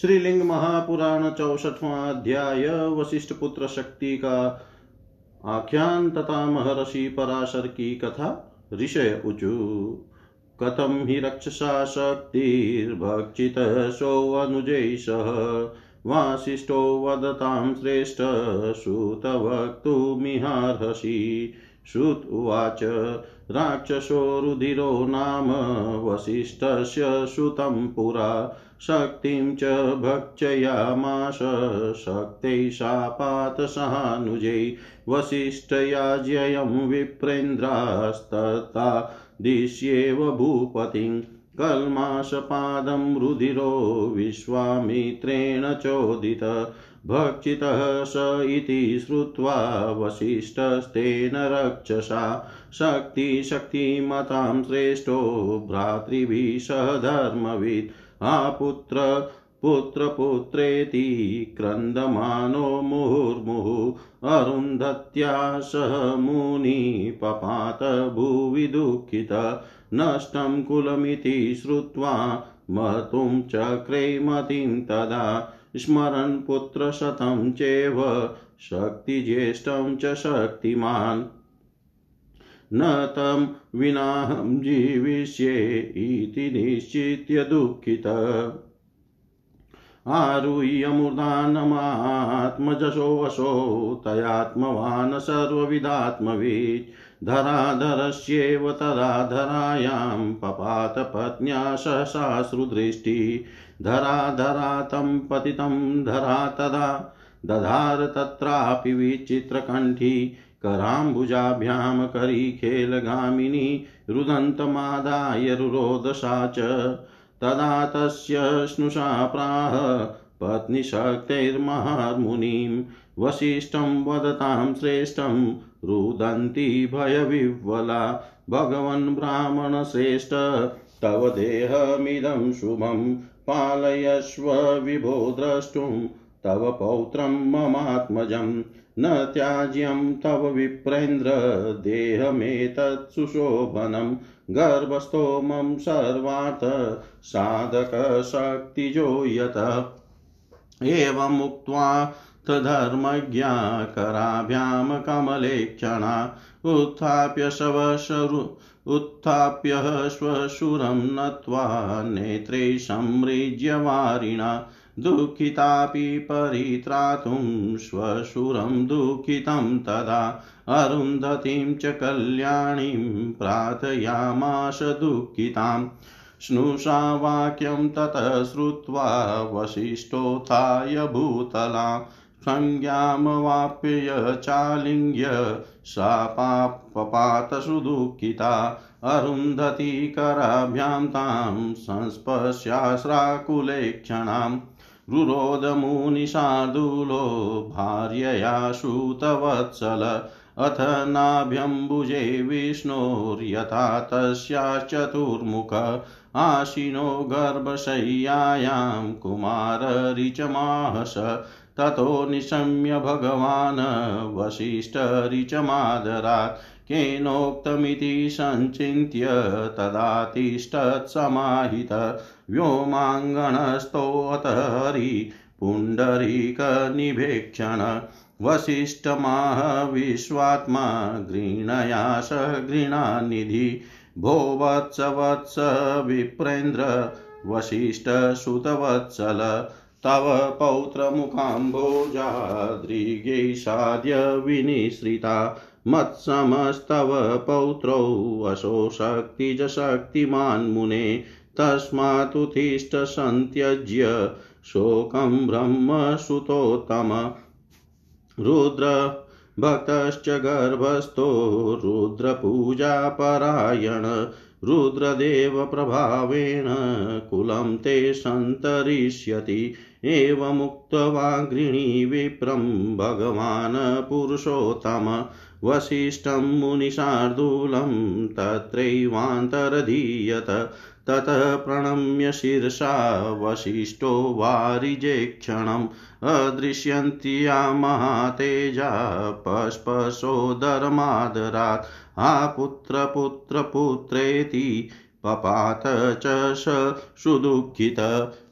श्रीलिंग महापुराण चौसठवां अध्याय, वशिष्ठ पुत्र शक्ति का आख्यान तथा महर्षि पराशर की कथा, ऋषय उचु। कथम हि रक्षसा शक्तिर्भक्षित शक्तिर्भक्षितसोऽनुजैः सह, वासिष्ठो वदतां श्रेष्ठ श्रुतवक्तुमिहार्हसि श्रुत उवाच। राक्षसो रुधिरो नाम वसिष्ठस्य श्रुतं पुरा। शक्तिं च भक्षयामाश शक्त्यै शापातसहानुजै वसिष्ठयाज्ययं विप्रेन्द्रास्तता दिश्येव भूपतिं। कल्माषपादं रुधिरो विश्वामित्रेण चोदित। भक्षितः स इति श्रुत्वा वसिष्ठस्तेन रक्षसा शक्तिशक्तिमतां श्रेष्ठो भ्रातृभिः सह धर्मवित् आपुत्र पुत्रपुत्रेति क्रन्दमानो मुहुर्मुहुः। अरुन्धत्या सह मुनिपपात भुवि दुःखित। नष्टं कुलमिति श्रुत्वा मर्तुं चक्रे मतिं तदा स्मरन् पुत्रशतं चेव शक्तिज्येष्ठं च शक्तिमान्। न तं विनाहं जीविष्ये इति निश्चित्य दुःखित। आरुह्यमूर्धानमात्मजशोऽशो तयात्मवान् सर्वविदात्मवित् धराधरस्येव तदाधरायां पपातपत्न्या सहसाश्रुदृष्टि धराधरा तं पतितं धरा तदा दधार तत्रापि विचित्रकण्ठी। कराम्बुजाभ्यां करीखेलगामिनी रुदन्तमादाय रुरोदशा च। तदा तस्य स्नुषा प्राह पत्नीशक्तिर्महामुनिं वसिष्ठं वदतां श्रेष्ठं रुदन्ती भयविह्वला। भगवन् ब्राह्मणश्रेष्ठ तव देहमिदं शुभं पालयस्व विभो द्रष्टुं। तव पौत्रं ममात्मजं, न त्याज्यं तव विप्रेन्द्र। देहमेतत् सुशोभनं गर्भस्थोमं सर्वार्थ, साधकशक्तिजो यत। एवमुक्त्वा तधर्मज्ञा कराभ्यां कमलेक्षणा। उत्थाप्य शवशरु उत्थाप्य श्वशुरं नत्वा नेत्रे संमृज्य वारिणा। दुःखितापि परित्रातुं श्वशुरं दुःखितं तदा। अरुन्धतीं च कल्याणीं प्रार्थयामाश दुःखिताम् स्नुषा वाक्यं ततः श्रुत्वा वसिष्ठोत्थाय भूतला संज्ञामवाप्य चालिङ्ग्य सा पापपात सुदुःखिता। अरुन्धती कराभ्यां तां संस्पश्यास्राकुले क्षणाम् रुरोदमुनिशार्दूलो भार्यया श्रुतवत्सल। अथ नाभ्यम्बुजे विष्णोर्यथा तस्याश्चतुर्मुख आशिनो गर्भशय्यायां कुमाररिचमाहस। ततो निशम्य भगवान् वसिष्ठरिचमादरात् केनोक्तमिति सञ्चिन्त्य तदातिष्ठत्समाहित व्योमाङ्गणस्थोऽत हरि पुण्डरीकनिभेक्षण वसिष्ठमाह विश्वात्मा गृह्णया स गृणानिधि भो वत्स वत्स विप्रेन्द्र वसिष्ठसुतवत्सल तव पौत्रमुखाम्भोजाद्रिगै साद्य विनिश्रिता मत्समस्तव पौत्रौ वशोशक्तिजशक्तिमान् मुने तस्मात्तिष्ठ सन्त्यज्य शोकं ब्रह्मसुतोत्तम रुद्र भक्तश्च गर्भस्थो रुद्रपूजापरायण। रुद्रदेवप्रभावेण कुलं ते सन्तरिष्यति। एवमुक्त्वा गृणी विप्रं भगवान् पुरुषोत्तम वसिष्ठं मुनिशार्दूलं तत्रैवान्तरधीयत ततः प्रणम्य शिरसा वसिष्ठो वारिजेक्षणम् अदृश्यन्ति या महातेजा पस्पशोदरमादरात् हा पुत्रपुत्रपुत्रेति पपात च स सुदुःखित।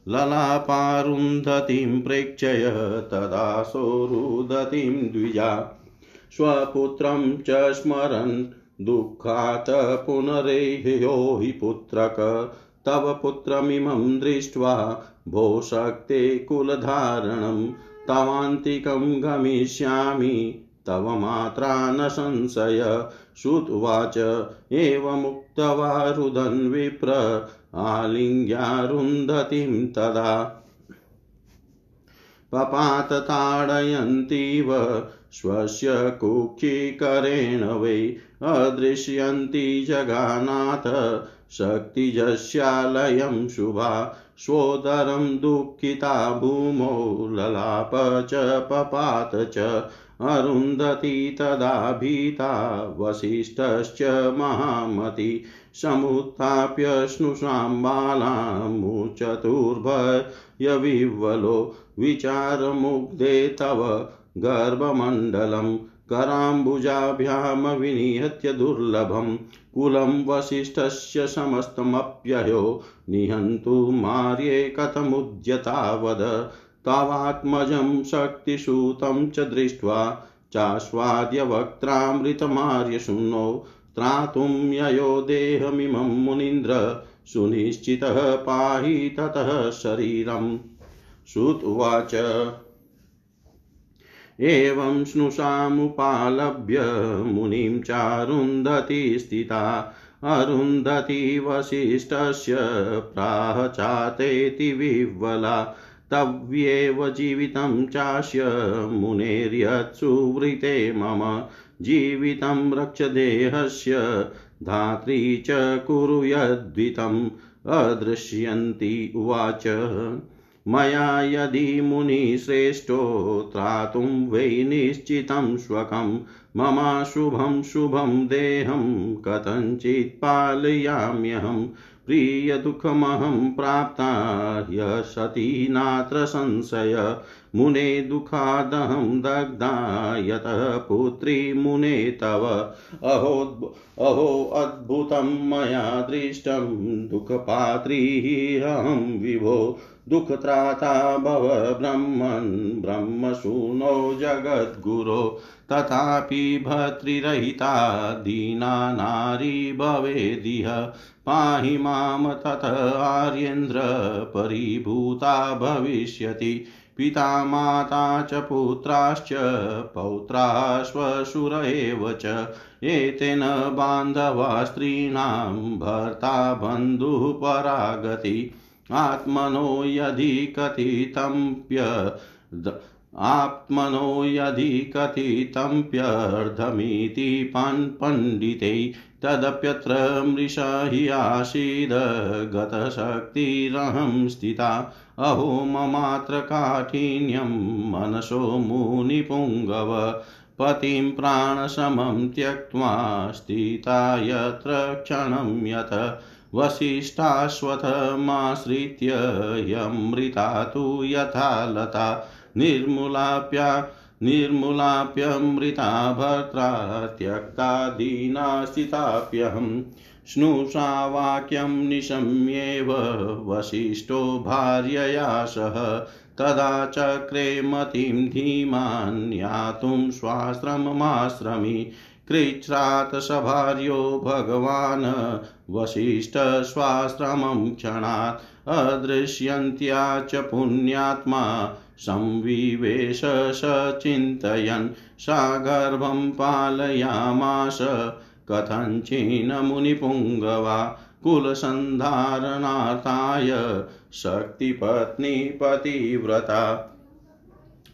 ललापारुन्धतीं प्रेक्षय तदा सोरुदतीं द्विजा। स्वपुत्रं च स्मरन् दुःखात् पुनरेह्यो हि पुत्रक। तव पुत्रमिमं दृष्ट्वा भो शक्ते कुलधारणं। तवान्तिकं गमिष्यामि, तव मात्रा न संशय। श्रुत्वाच। एवमुक्त्वा रुदन् विप्र आलिङ्ग्यारुन्धतीं तदा। पपातताडयन्तीव, स्वस्य कुक्षिकरेण वै अदृश्यन्ति जगानाथ, शक्तिजस्यालयं शुभा, स्वोदरं दुःखिता भूमौ ललाप च, पपात च। अरुन्धती तदा भीता वसिष्ठश्च महामती समुत्थाप्य स्नुषां बालामुचतुर्भयविह्वलो विचारमुग्धे तव गर्भमण्डलं कराम्बुजाभ्यां विनिहत्य दुर्लभं कुलं वसिष्ठस्य समस्तमप्ययो निहन्तु मार्ये कथमुद्यता वद तावात्मजं शक्तिसूतं च दृष्ट्वा चास्वाद्य वक्त्रामृतमार्यशून्नौ त्रातुं ययो देहमिमं मुनीन्द्र सुनिश्चितः पाहि ततः शरीरम्। श्रुत उवाच। एवं स्नुषामुपालभ्य मुनिं चारुन्धति स्थिता, अरुन्धति वसिष्ठस्य प्राह चातेति विह्वला। तव्येव जीवितं चास्य मुनेर्यत्सुवृते मम जीवितं रक्षदेहस्य धात्री च कुरु यद्वितम् अदृश्यन्ति उवाच। मया यदि मुनिश्रेष्ठो त्रातुं वै निश्चितं स्वकं ममाशुभं शुभं देहं कथञ्चित् पालयाम्यहम्। प्रियदुःखमहं प्राप्ता ह्यसती नात्र संशय। मुने दुःखादहं दग्धा यतः पुत्री मुने तव। अहो अहो अद्भुतं मया दृष्टं दुःखपात्री अहं विभो। दुःखत्राता भव ब्रह्मन् ब्रह्मसूनो जगद्गुरो। तथापि भर्तृरहिता दीना नारी भवेदिह। पाहि माँ तत आर्येन्द्र परिभूता भविष्यति। पिता माता च, पुत्राश्च पौत्राश्वशुर एव च। एतेन बान्धवा स्त्रीणां भर्ता बन्धुः परागति आत्मनो यदि कथितम्प्य आत्मनो यदि कथितम्प्यर्धमिति पण्डिते, तदप्यत्र मृषा हि आसीद गतशक्तिरहं स्थिता। अहो ममात्र काठिन्यं मनसो मुनिपुङ्गव, पतिं प्राणसमं त्यक्त्वा स्थिता यत्र क्षणं यत् वसिष्ठाश्वथमाश्रित्य यमृता तु यथा लता, निर्मूलाप्या निर्मूलाप्यमृता भर्त्रा, त्यक्ता दीना स्थिताप्यहम्। स्नुषा वाक्यं निशम्येव वसिष्ठो भार्यया सह। तदा चक्रे मतिं धीमान् यातुं स्वाश्रममाश्रमि कृच्छ्रात् सभार्यो भगवान् वसिष्ठस्वाश्रमं क्षणात् अदृश्यन्त्या च पुण्यात्मा संविवेश स चिन्तयन्। सा गर्भं पालयामास कथञ्चिन्मुनिपुङ्गवा कुलसन्धारणार्थाय शक्तिपत्नी पतिव्रता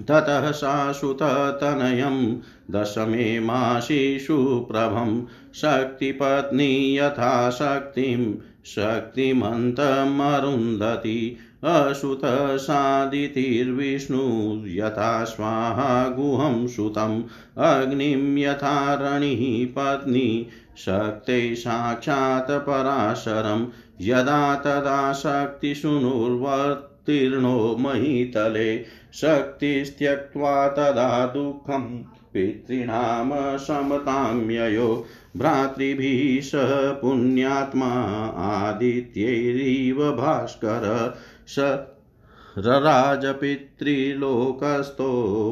ततः सा सुततनयं दशमे माशिषु प्रभं शक्तिपत्नी यथा शक्तिं शक्तिमन्तमरुन्धति। अश्रुतसादितिर्विष्णु यथा स्वाहा गुहं सुतम् अग्निं यथा रणिः पत्नी शक्ते साक्षात् पराशरं यदा तदा शक्तिशूनुर्वत्तीर्णो महीतले, शक्तिस्त्यक्त्वा तदा दुःखं पितॄणां समताम्ययो भ्रातृभिः सह पुण्यात्मा आदित्यैरिव भास्कर। स। रराजपितृलोकस्थो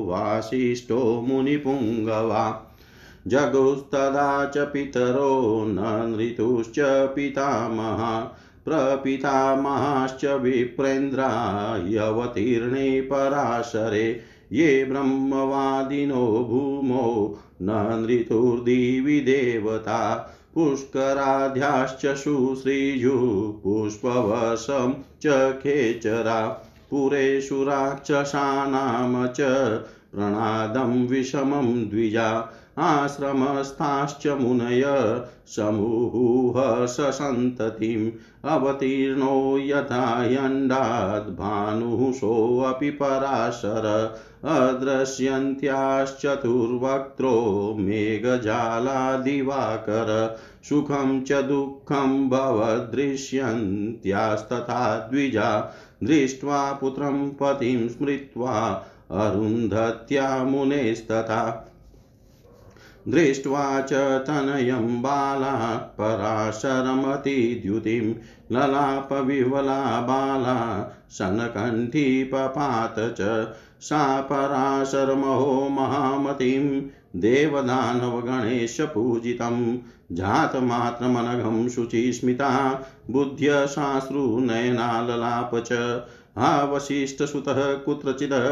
वासिष्ठो मुनिपुङ्गवा। जगुस्तदा च पितरो न नृतुश्च पितामहा। प्रपितामहाश्च विप्रेन्द्रा यवतीर्णे पराशरे। ये ब्रह्मवादिनो भूमो न नृतुर्दिवि देवता। पुष्कराध्याश्च शुश्रीजुः पुष्पवशं च खेचरा पुरेषु राक्षसानां च प्रणादं विषमं द्विजा। आश्रमस्थाश्च मुनय समूह ससन्ततिम् अवतीर्णो यथा सोऽपि पराशर अदृश्यन्त्याश्चतुर्वक्त्रो मेघजालादिवाकर सुखं च दुःखं भवदृश्यन्त्यास्तथा द्विजा दृष्ट्वा पुत्रं पतिं स्मृत्वा अरुन्धत्या मुनेस्तथा दृष्ट्वा च तनयं बाला पराशरमतिद्युतिं ललापविवला बाला शनकण्ठी पपात च सा पराशरमहो महामतिं देवदानवगणेशपूजितं जातमात्रमनघं शुचिस्मिता बुद्ध्यशाश्रुनयनाललाप च वसिष्ठसुतः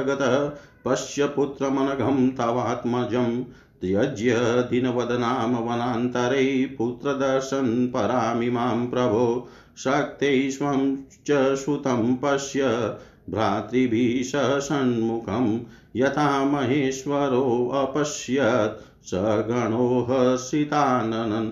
गतः पश्य पुत्रमनघं तवात्मजम् त्यज्य दिनवदनां वनान्तरे पुत्रदर्शन् परामिमां प्रभो शक्ते स्वं च सुतं पश्य भ्रातृभिः सन्मुखं यथा महेश्वरोऽपश्यत् स गणो हर्षिताननन्।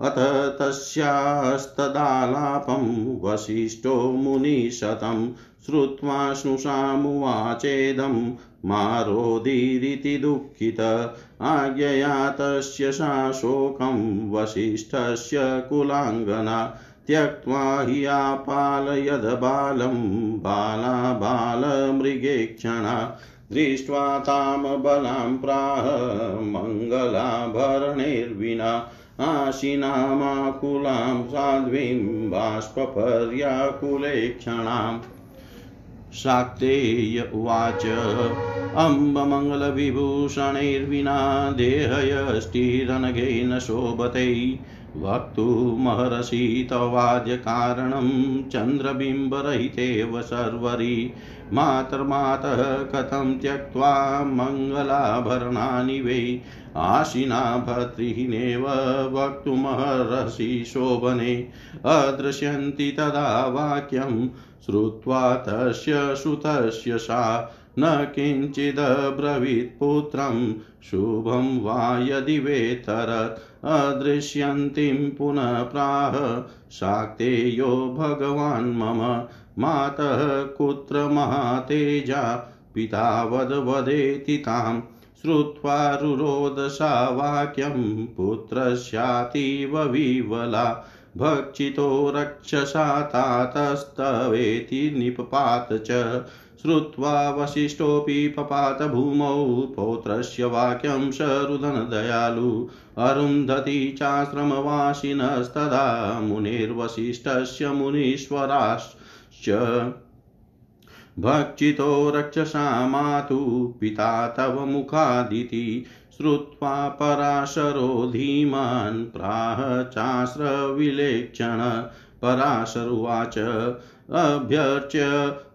अथ तस्यास्तदालापं वसिष्ठो मुनिशतं श्रुत्वा स्नुषामुवाचेदं मारोदीरिति दुःखित आज्ञया तस्य सा शोकं वसिष्ठस्य कुलाङ्गना त्यक्त्वा हि आपालयद्बालं बाला बालमृगेक्षणा दृष्ट्वा तां बलां प्राह मङ्गलाभरणैर्विना आशिनामाकुलां साध्वीं बाष्पपर्याकुलेक्षणाम् शाक्तेय उवाच। अम्बमङ्गलविभूषणैर्विना देहयष्टिरनघेन शोभते। वक्तुमहर्षि तवाद्यकारणं चन्द्रबिम्बरहितेव सर्वरि। मातर्मातः कथं त्यक्त्वा मङ्गलाभरणानि वै। आशिना भर्तृहीनेव वक्तुमहर्षि शोभने अदृश्यन्ति तदा वाक्यं श्रुत्वा तस्य श्रुतस्य सा न किञ्चिदब्रवीत् पुत्रं। शुभं वा यदि वेतरत्, अदृश्यन्तीं पुनः प्राह। शाक्तेयो भगवान् मम मातः, कुत्र महातेजा? पिता वदवदेति ताम्। श्रुत्वा रुरोदशा वाक्यं, पुत्रस्यातीव विवला। भक्षितो रक्षसा तातस्तवेति निपपात च। श्रुत्वा वसिष्ठोऽपि पपात भूमौ पौत्रस्य वाक्यं सरुदनदयालु अरुन्धती चाश्रमवासिनस्तदा मुनिर्वसिष्ठस्य मुनीश्वराश्च। भक्षितो रक्षसा मातु पिता तव मुखादिति। श्रुत्वा पराशरो धीमान् प्राह चास्रविलेक्षण पराशरुवाच अभ्यर्च्य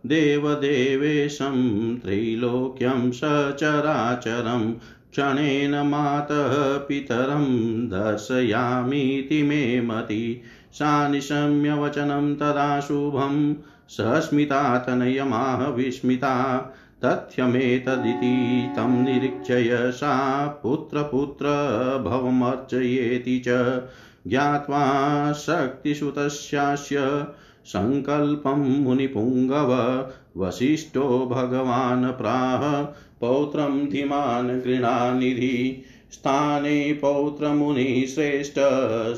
देवदेवेशं त्रैलोक्यं सचराचरं क्षणेन मातः पितरं दर्शयामीति मे मति। सा निशम्य वचनं तदा शुभं। सस्मिता तनयमाह विस्मिता। तथ्यमेतदिति तं निरीक्षय सा पुत्रपुत्र भवमर्चयेति च ज्ञात्वा शक्तिसुतस्यास्य सङ्कल्पं मुनिपुङ्गव वसिष्ठो भगवान् प्राह पौत्रं धीमान् गृणानिधि स्थाने पौत्रमुनिश्रेष्ठ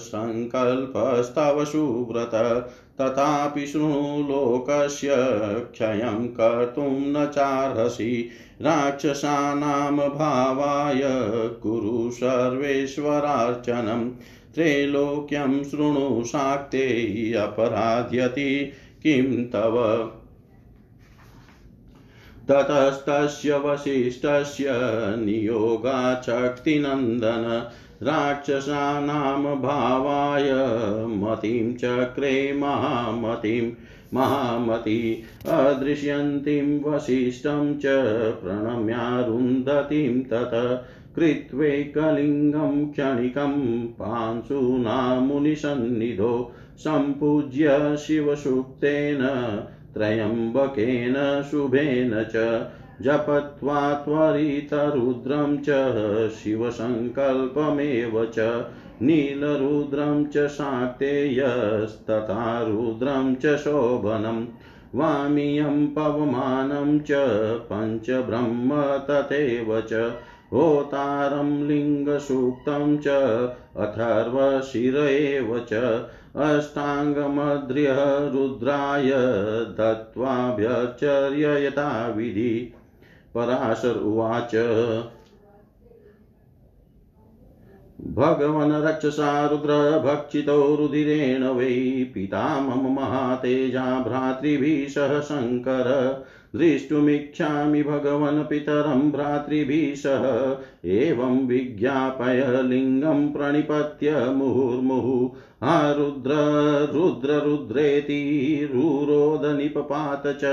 सङ्कल्पस्तव सुव्रत तथापि शृणु लोकस्य क्षयं कर्तुं न चार्हसि राक्षसानां भावाय कुरु सर्वेश्वरार्चनम् त्रैलोक्यं शृणु शाक्ते अपराध्यति किं तव? ततस्तस्य वसिष्ठस्य नियोगाच्छक्तिनन्दन राक्षसानां भावाय मतिं चक्रे महामतिं महामती अदृश्यन्तीं वसिष्ठं च प्रणम्यारुन्धतीं तत कृत्वैकलिङ्गं क्षणिकं पांशुना मुनिसन्निधो सम्पूज्य शिवसूक्तेन त्र्यम्बकेन शुभेन च जपत्वा त्वरितरुद्रं च शिवसङ्कल्पमेव च नीलरुद्रं च शाक्तेयस्तथा रुद्रं च शोभनम् वामियं पवमानं च पञ्चब्रह्म तथैव च, होतारं लिङ्गसूक्तं च अथर्वशिर एव च अष्टाङ्गमद्र्यः रुद्राय दत्त्वाभ्यचर्य पराशर उवाच भगवन् रक्षसा रुद्रभक्षितो रुधिरेण वै पिता मम महातेजा भ्रातृभिः सह शङ्कर। द्रष्टुमिच्छामि भगवन् पितरं भ्रातृभिः सह। एवं विज्ञापय लिङ्गं प्रणिपत्य मुहुर्मुहुः। हा रुद्र रुद्र रुद्रेति रुरोदनिपपात च।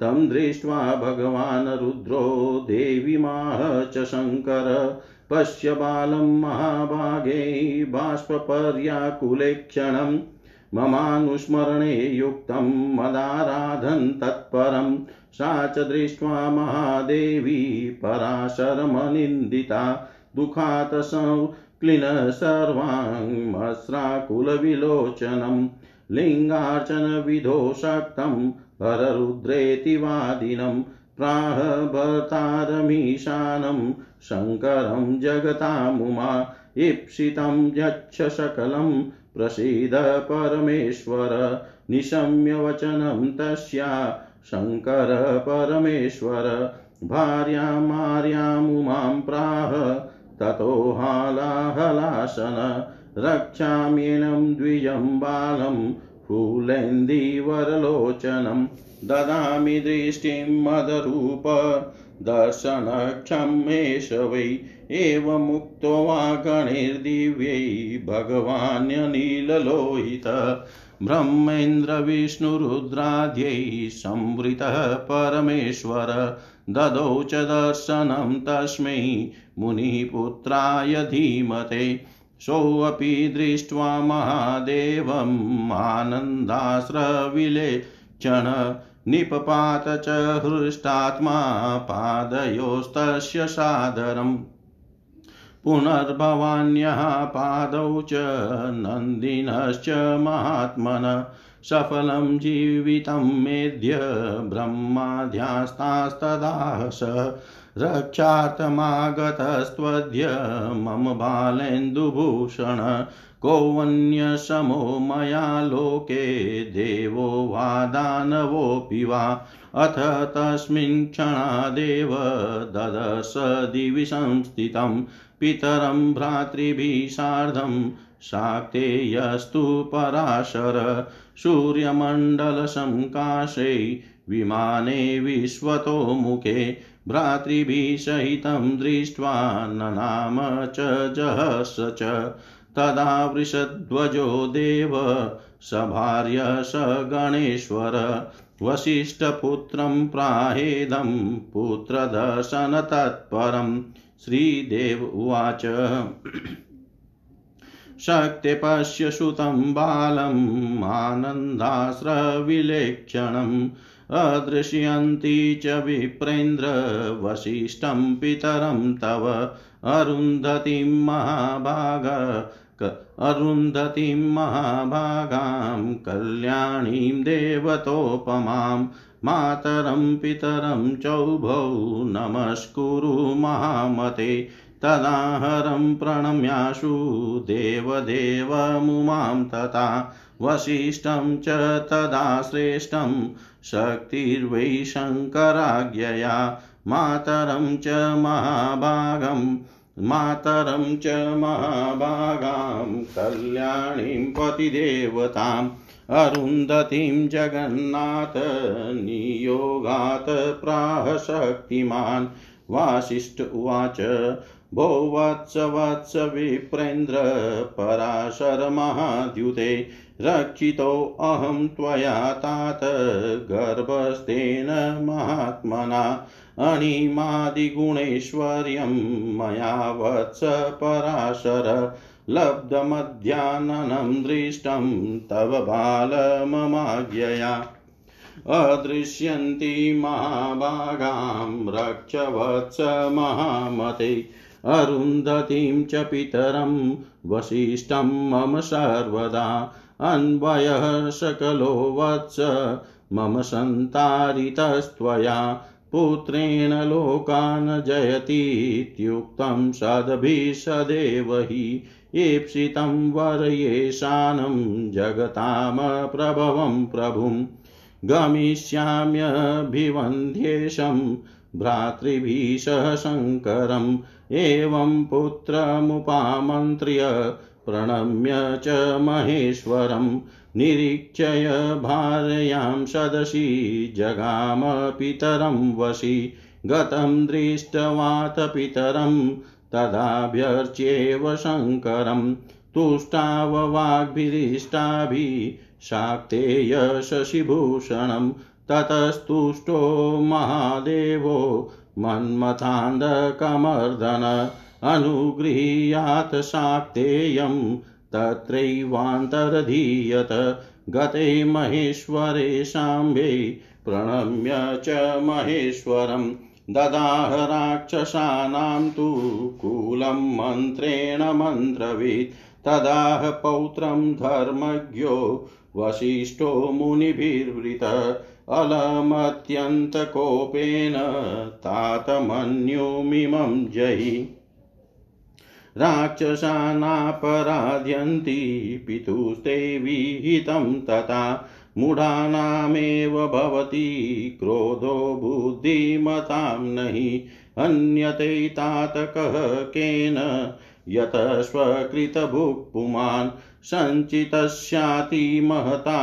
तं दृष्ट्वा भगवान् रुद्रो देवीमाह च शङ्कर। पश्य बालं महाभागे बाष्पर्याकुले क्षणम् ममानुस्मरणे युक्तं मदाराधन् तत्परं सा च दृष्ट्वा महादेवी पराशरमनिन्दिता दुःखात् संक्लिन सर्वाङ्मस्राकुलविलोचनं लिङ्गार्चनविधो शक्तं हररुद्रेति वादिनं प्राह भर्तारमीशानं शङ्करं जगतामुमा ईप्सितं यच्छ सकलं प्रसीद परमेश्वर। निशम्य वचनं तस्या शङ्कर परमेश्वर। भार्यामार्यामुमां प्राह, ततो हालाहलासन। रक्षाम्येनं द्विजं बालं, फूलेन्दीवरलोचनं। ददामि दृष्टिं मदरूप। दर्शनक्षमेष वै एवमुक्तो वा गणैर्दिव्यै भगवान्यनीललोहित ब्रह्मेन्द्रविष्णुरुद्राद्यै संवृतः परमेश्वर। ददौ च दर्शनं तस्मै मुनिपुत्राय धीमते। सोऽपि दृष्ट्वा महादेवम् आनन्दास्रविलेक्षण निपपात च हृष्टात्मा पादयोस्तस्य सादरम्। पुनर्भवान्यः पादौ च नन्दिनश्च महात्मन सफलं जीवितं मेद्य ब्रह्माध्यास्तास्तदाह स रक्षार्थमागतस्त्वद्य मम बालेन्दुभूषण कोऽन्यसमो मया लोके देवो वा दानवोऽपि वा अथ तस्मिन् क्षणादेव ददश दिवि संस्थितं पितरं भ्रातृभिः सार्धं शाक्तेयस्तु पराशर। सूर्यमण्डलसङ्काशे विमाने विश्वतो मुखे। भ्रातृभिः सहितं दृष्ट्वा ननाम च जहस च। तदा वृषध्वजो देव, सभार्य स गणेश्वर, वसिष्ठपुत्रं प्राहेदं, पुत्रदर्शनतत्परं, श्रीदेव उवाच। शक्ते पश्य सुतं बालम् आनन्दास्रविलेक्षणम् अदृश्यन्ति च विप्रेन्द्र पितरं तव, अरुन्धतीं महाभाग अरुन्धतीं महाभागां, कल्याणीं देवतोपमां, मातरं पितरं चौभौ नमस्कुरु महामते, तदाहरं प्रणम्याशु देवदेवमुमां तथा वसिष्ठं च तदा श्रेष्ठं शक्तिर्वै शङ्कराज्ञया, मातरं च महाभागं मातरं च महाभागां, कल्याणीं पतिदेवतां अरुन्धतीं जगन्नाथ, नियोगात् प्राह शक्तिमान् वासिष्ठ उवाच भो वत्स वत्स विप्रेन्द्र पराशरमहाद्युते रक्षितोऽहं त्वया तात, गर्भस्तेन महात्मना। अणिमादिगुणैश्वर्यं मया वत्स पराशर लब्धमध्याननं दृष्टं तव बालममाज्ञया। अदृश्यन्ति महाभागां रक्षवत्स महामते, अरुन्धतीं च पितरं वसिष्ठं मम सर्वदा। अन्वयः सकलो वत्स मम सन्तारितस्त्वया पुत्रेण लोकान् जयतीत्युक्तं सदभिषदेव हि ईप्सितं वरयेशानं जगतां प्रभवं प्रभुं गमिष्याम्यभिवन्ध्येशं भ्रातृभिः सह शङ्करम् एवं पुत्रमुपामन्त्र्य प्रणम्य च महेश्वरं निरीक्षय भार्यां सदसि जगाम पितरं वशि गतं दृष्टवात पितरं तदाभ्यर्च्येव शङ्करं। तुष्टाववाग्भिरिष्टाभिः शाक्तेय ततस्तुष्टो महादेवो मन्मथान्धकमर्दन अनुगृह्यात् शाक्तेयं तत्रैवान्तरधीयत। गते महेश्वरे शाम्भे, प्रणम्य च महेश्वरं ददाह राक्षसानां तु कूलं मन्त्रेण मन्त्रवित्। तदाह पौत्रं धर्मज्ञो वसिष्ठो मुनिभिर्वृत। अलमत्यन्तकोपेन तातमन्युमिमं जयि राक्षसानापराध्यन्ति पितुस्ते विहितं तथा मूढानामेव भवति क्रोधो बुद्धिमतां नहि अन्यते तातकः केन यत स्वकृतभुक्पुमान् सञ्चितस्याति महता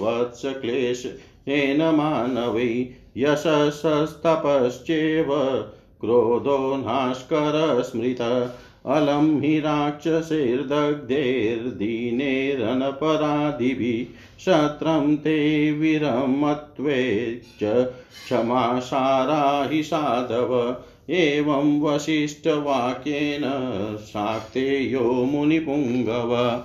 वत्सक्लेशेन मानवै यशस्तपश्चेव क्रोधो नास्कर स्मृत अलं हि राक्षसैर्दग्धैर्दीनेरनपराधिभिः शत्रं ते विरमत्वे च क्षमासारा हि साधव। एवं वसिष्ठवाक्येन शाक्तेयो मुनिपुङ्गव।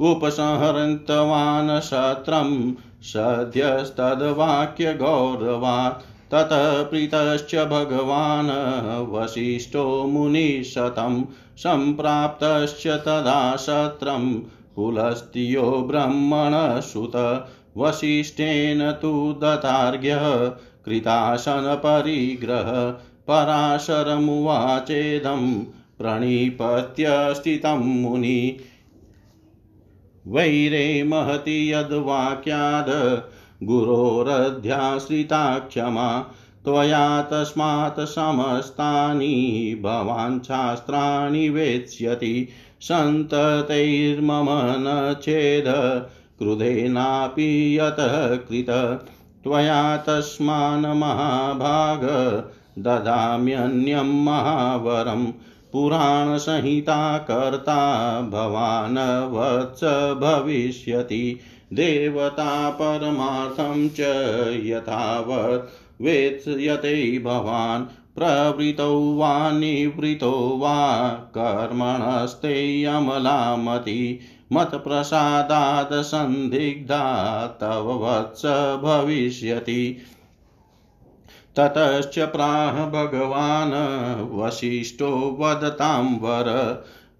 उपसंहृतवान् शत्रं सद्यस्तद्वाक्यगौरवात्। ततः प्रीतश्च भगवान् वसिष्ठो मुनिशतं सम्प्राप्तश्च तदा शत्रं पुलस्त्यो ब्रह्मणसुत वसिष्ठेन तु दतार्घ्यः कृतासनपरिग्रह पराशरमुवाचेदं प्रणिपत्य मुनि। वैरे महति यद्वाक्याद् गुरोरध्याश्रिता क्षमा त्वया तस्मात् समस्तानि भवान् शास्त्राणि वेत्स्यति, सन्ततैर्मम न चेद क्रुधेनापि यतः कृत। त्वया तस्मान् महाभाग, ददाम्यन्यं महावरम् पुराणसंहिता कर्ता भवान् वत्स भविष्यति। देवता परमार्थं च यथावत् वेत्स्यते भवान्, प्रवृतौ वा निवृतो वा कर्मणस्ते अमलामति मत्प्रसादात् तव वत्स भविष्यति। ततश्च प्राह भगवान्, वसिष्ठो वदतां वर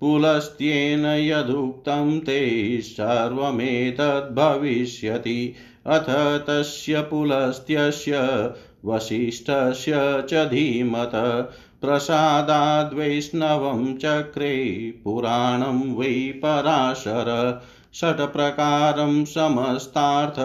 पुलस्त्येन यदुक्तं ते सर्वमेतद्भविष्यति। अथ तस्य पुलस्त्यस्य वसिष्ठस्य च धीमत। प्रसादाद्वैष्णवं चक्रे पुराणं वै पराशर। षट्प्रकारं समस्तार्थ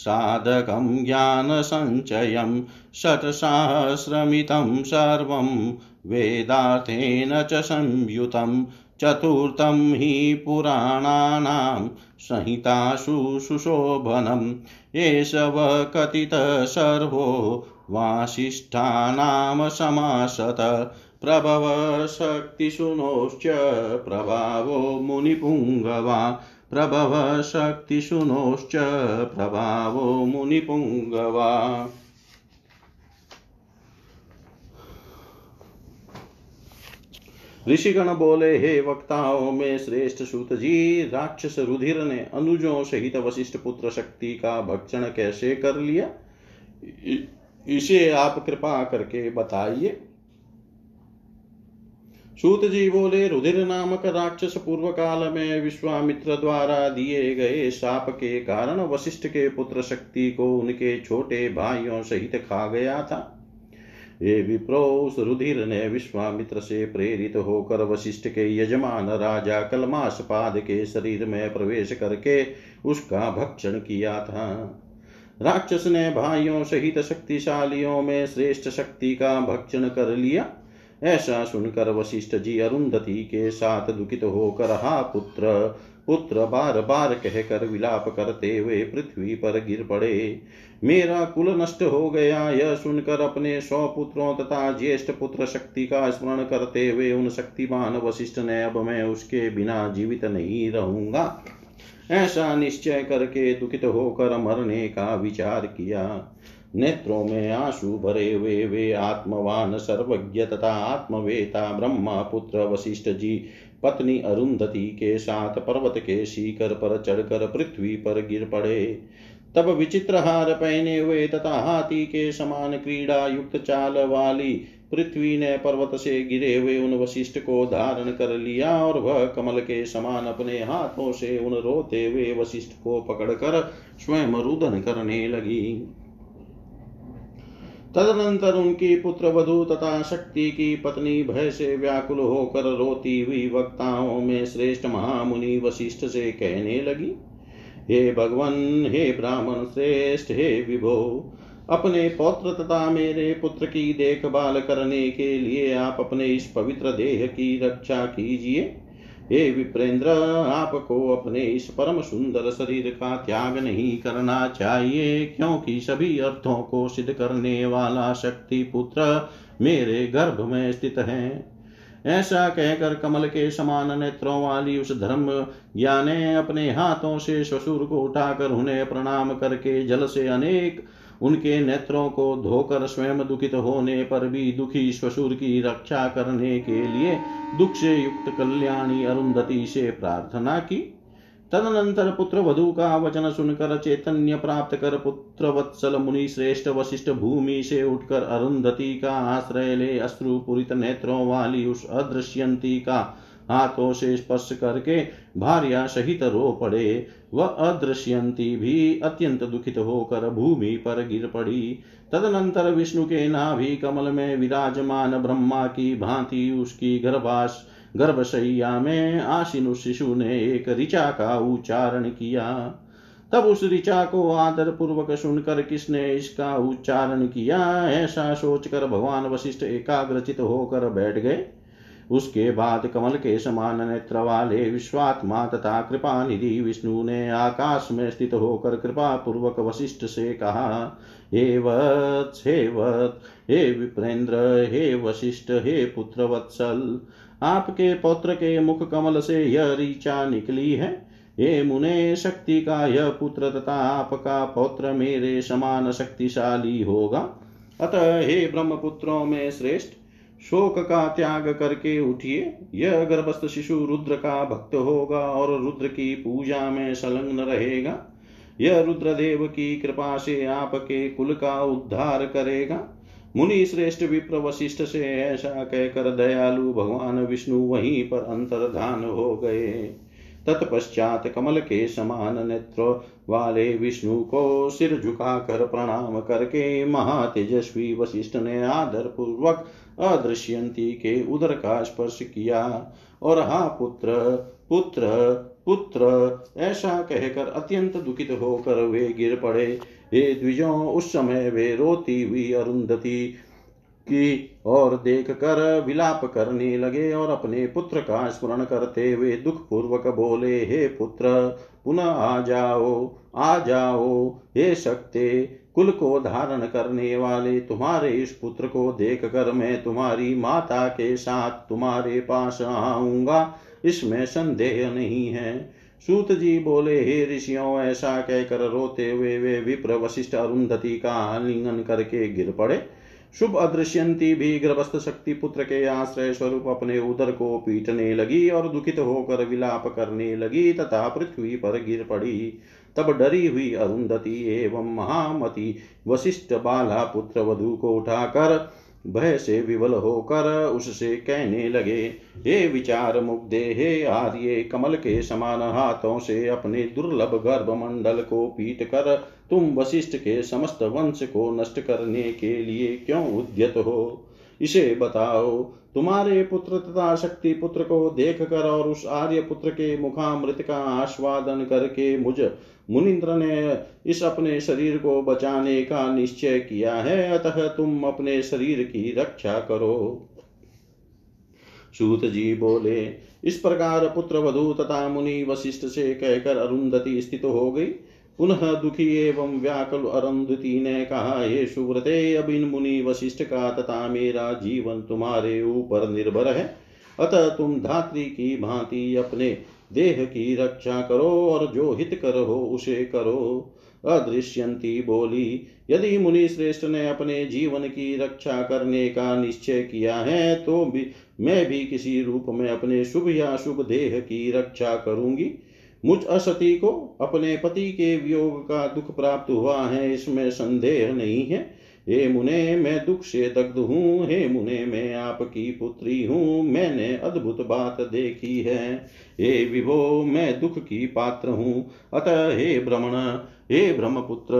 साधकं ज्ञानसञ्चयं षट्सहस्रमितं सर्वं वेदार्थेन च संयुतं। चतुर्थं हि पुराणानां संहितासु सुशोभनम् एष कथितः सर्वो वासिष्ठानां समासत। प्रभवशक्तिशुनोश्च प्रभावो मुनिपुङ्गवा। प्रभवशक्तिशुनोश्च प्रभावो मुनिपुङ्गवा। ऋषिगण बोले, हे वक्ताओं, में श्रेष्ठ सूत जी राक्षस रुधिर ने अनुजों सहित वशिष्ठ पुत्र शक्ति का भक्षण कैसे कर लिया? इसे आप कृपा करके बताइए। सूत जी बोले रुधिर नामक राक्षस पूर्व काल में विश्वामित्र द्वारा दिए गए शाप के कारण वशिष्ठ के पुत्र शक्ति को उनके छोटे भाइयों सहित खा गया था। ये विप्रो उस रुधिर ने विश्वामित्र से प्रेरित होकर वशिष्ठ के यजमान राजा कलमास पाद के शरीर में प्रवेश करके उसका भक्षण किया था। राक्षस ने भाइयों सहित शक्तिशालियों में श्रेष्ठ शक्ति का भक्षण कर लिया। ऐसा सुनकर वशिष्ठ जी अरुंधति के साथ दुखित होकर, हा पुत्र पुत्र बार बार कहकर विलाप करते हुए पृथ्वी पर गिर पड़े। मेरा कुल नष्ट हो गया। यह सुनकर अपने सौ पुत्रों तथा ज्येष्ठ पुत्र शक्ति का स्मरण करते हुए उन शक्तिमान वशिष्ठ ने, अब मैं उसके बिना जीवित नहीं रहूँगा। ऐसा निश्चय करके दुखित होकर मरने का विचार किया। नेत्रों में आँसू भरे हुए वे आत्मवान सर्वज्ञ तथा आत्मवेता ब्रह्मा पुत्र वशिष्ठ जी। पत्नी अरुंधति के साथ पर्वत के शिखर पर चढ़कर पृथ्वी पर गिर पड़े। तब विचित्र हार पहने हुए तथा हाथी के समान क्रीड़ा युक्त चाल वाली पृथ्वी ने पर्वत से गिरे हुए उन वशिष्ठ को धारण कर लिया और वह कमल के समान अपने हाथों से उन रोते हुए वशिष्ठ को पकड़कर स्वयं रुदन करने लगी। तदनंतर उनकी पुत्र वधु तथा शक्ति की पत्नी भय से व्याकुल होकर रोती हुई वक्ताओं में श्रेष्ठ महामुनि वशिष्ठ से कहने लगी, हे भगवान, हे ब्राह्मण श्रेष्ठ, हे विभो, अपने पौत्र तथा मेरे पुत्र की देखभाल करने के लिए आप अपने इस पवित्र देह की रक्षा कीजिए। हे विप्रेंद्र, आपको अपने इस परम सुंदर शरीर का त्याग नहीं करना चाहिए, क्योंकि सभी अर्थों को सिद्ध करने वाला शक्ति पुत्र मेरे गर्भ में स्थित है। ऐसा कहकर कमल के समान नेत्रों वाली उस धर्म ज्ञाने अपने हाथों से ससुर को उठाकर उन्हें प्रणाम करके जल से अनेक उनके नेत्रों को धोकर स्वयं दुखित होने पर भी दुखी श्वशुर की रक्षा करने के लिए दुख से युक्त कल्याणी अरुंधति से प्रार्थना की। तदनंतर पुत्र वधु का वचन सुनकर चैतन्य प्राप्त कर पुत्र वत्सल मुनि श्रेष्ठ वशिष्ठ भूमि से उठकर अरुंधति का आश्रय ले अश्रुपूरित नेत्रों वाली उस अदृश्यंती का हाथों से स्पर्श करके भार्या सहित रो पड़े वह अदृश्यंती भी अत्यंत दुखित होकर भूमि पर गिर पड़ी। तदनंतर विष्णु के नाभि कमल में विराजमान ब्रह्मा की भांति उसकी गर्भाश गर्भशैया में आशीनु शिशु ने एक ऋचा का उच्चारण किया। तब उस ऋचा को आदर पूर्वक सुनकर किसने इसका उच्चारण किया? ऐसा सोचकर भगवान वशिष्ठ एकाग्रचित होकर बैठ गए। उसके बाद कमल के समान नेत्र वाले विश्वात्मा तथा कृपा निधि विष्णु ने आकाश में स्थित होकर कृपा पूर्वक वशिष्ठ से कहा, हे वत्स, हे वत् हे विप्रेंद्र, हे वशिष्ठ, हे पुत्र वत्सल, आपके पौत्र के मुख कमल से यह ऋचा निकली है। हे मुने, शक्ति का यह पुत्र तथा आपका पौत्र मेरे समान शक्तिशाली होगा। अतः हे ब्रह्मपुत्रों में श्रेष्ठ शोक का त्याग करके उठिए। यह गर्भस्थ शिशु रुद्र का भक्त होगा और रुद्र की पूजा में संलग्न रहेगा। यह रुद्रदेव की कृपा से आपके कुल का उद्धार करेगा। मुनि श्रेष्ठ विप्र वशिष्ठ से ऐसा कहकर दयालु भगवान विष्णु वहीं पर अंतर्धान हो गए। तत्पश्चात कमल के समान नेत्र, वाले विष्णु को सिर झुकाकर प्रणाम करके महातेजस्वी वशिष्ठ ने आदर पूर्वक अदृश्यंती के उदर का स्पर्श किया। और हा पुत्र पुत्र पुत्र, ऐसा कहकर अत्यंत दुखित होकर वे गिर पड़े। हे द्विजों, उस समय वे रोती हुई अरुंधति की और देख कर विलाप करने लगे और अपने पुत्र का स्मरण करते हुए दुख पूर्वक बोले, हे पुत्र, पुनः आ जाओ आ जाओ, हे शक्ते, कुल को धारण करने वाले तुम्हारे इस पुत्र को देख कर मैं तुम्हारी माता के साथ तुम्हारे पास आऊँगा, इसमें संदेह नहीं है। सूत जी बोले, हे ऋषियों, ऐसा कहकर रोते हुए वे विप्र वशिष्ठ अरुंधति का आलिंगन करके गिर पड़े। शुभ अदृश्यंती भी गर्भस्थ शक्ति पुत्र के आश्रय स्वरूप अपने उदर को पीटने लगी और दुखित होकर विलाप करने लगी तथा पृथ्वी पर गिर पड़ी। तब डरी हुई अरुंधति एवं महामति वशिष्ठ बाला पुत्र वधु को उठाकर भय से विवल होकर उससे कहने लगे, हे विचार मुग्धे हे आर्य कमल के समान हाथों से अपने दुर्लभ गर्भ मंडल को पीट कर तुम वशिष्ठ के समस्त वंश को नष्ट करने के लिए क्यों उद्यत हो? इसे बताओ, तुम्हारे पुत्र तथा शक्ति पुत्र को देख कर और उस आर्य पुत्र के मुखामृत का आस्वादन करके मुझ मुनिंद्र ने इस अपने शरीर को बचाने का निश्चय किया है, अतः तुम अपने शरीर की रक्षा करो। सूत जी बोले, इस प्रकार पुत्र वधु तथा मुनि वशिष्ठ से कहकर अरुंधति स्थित हो गई। पुनः दुखी एवं व्याकुल अरुंधति ने कहा ये सुव्रते अब इन मुनि वशिष्ठ का तथा मेरा जीवन तुम्हारे ऊपर निर्भर है। अतः तुम धात्री की भांति अपने देह की रक्षा करो और जो हित कर हो उसे करो। अदृश्यंती बोली, यदि मुनि श्रेष्ठ ने अपने जीवन की रक्षा करने का निश्चय किया है तो भी मैं भी किसी रूप में अपने शुभ या शुभ देह की रक्षा करूँगी। मुझ असती को अपने पति के वियोग का दुख प्राप्त हुआ है, इसमें संदेह नहीं है। हे मुने, मैं दुख से दग्ध हूँ। हे मुने, मैं आपकी पुत्री हूँ। मैंने अद्भुत बात देखी है। हे विभो, मैं दुख की पात्र हूँ। अतः हे भ्रमण हे ब्रह्मपुत्र,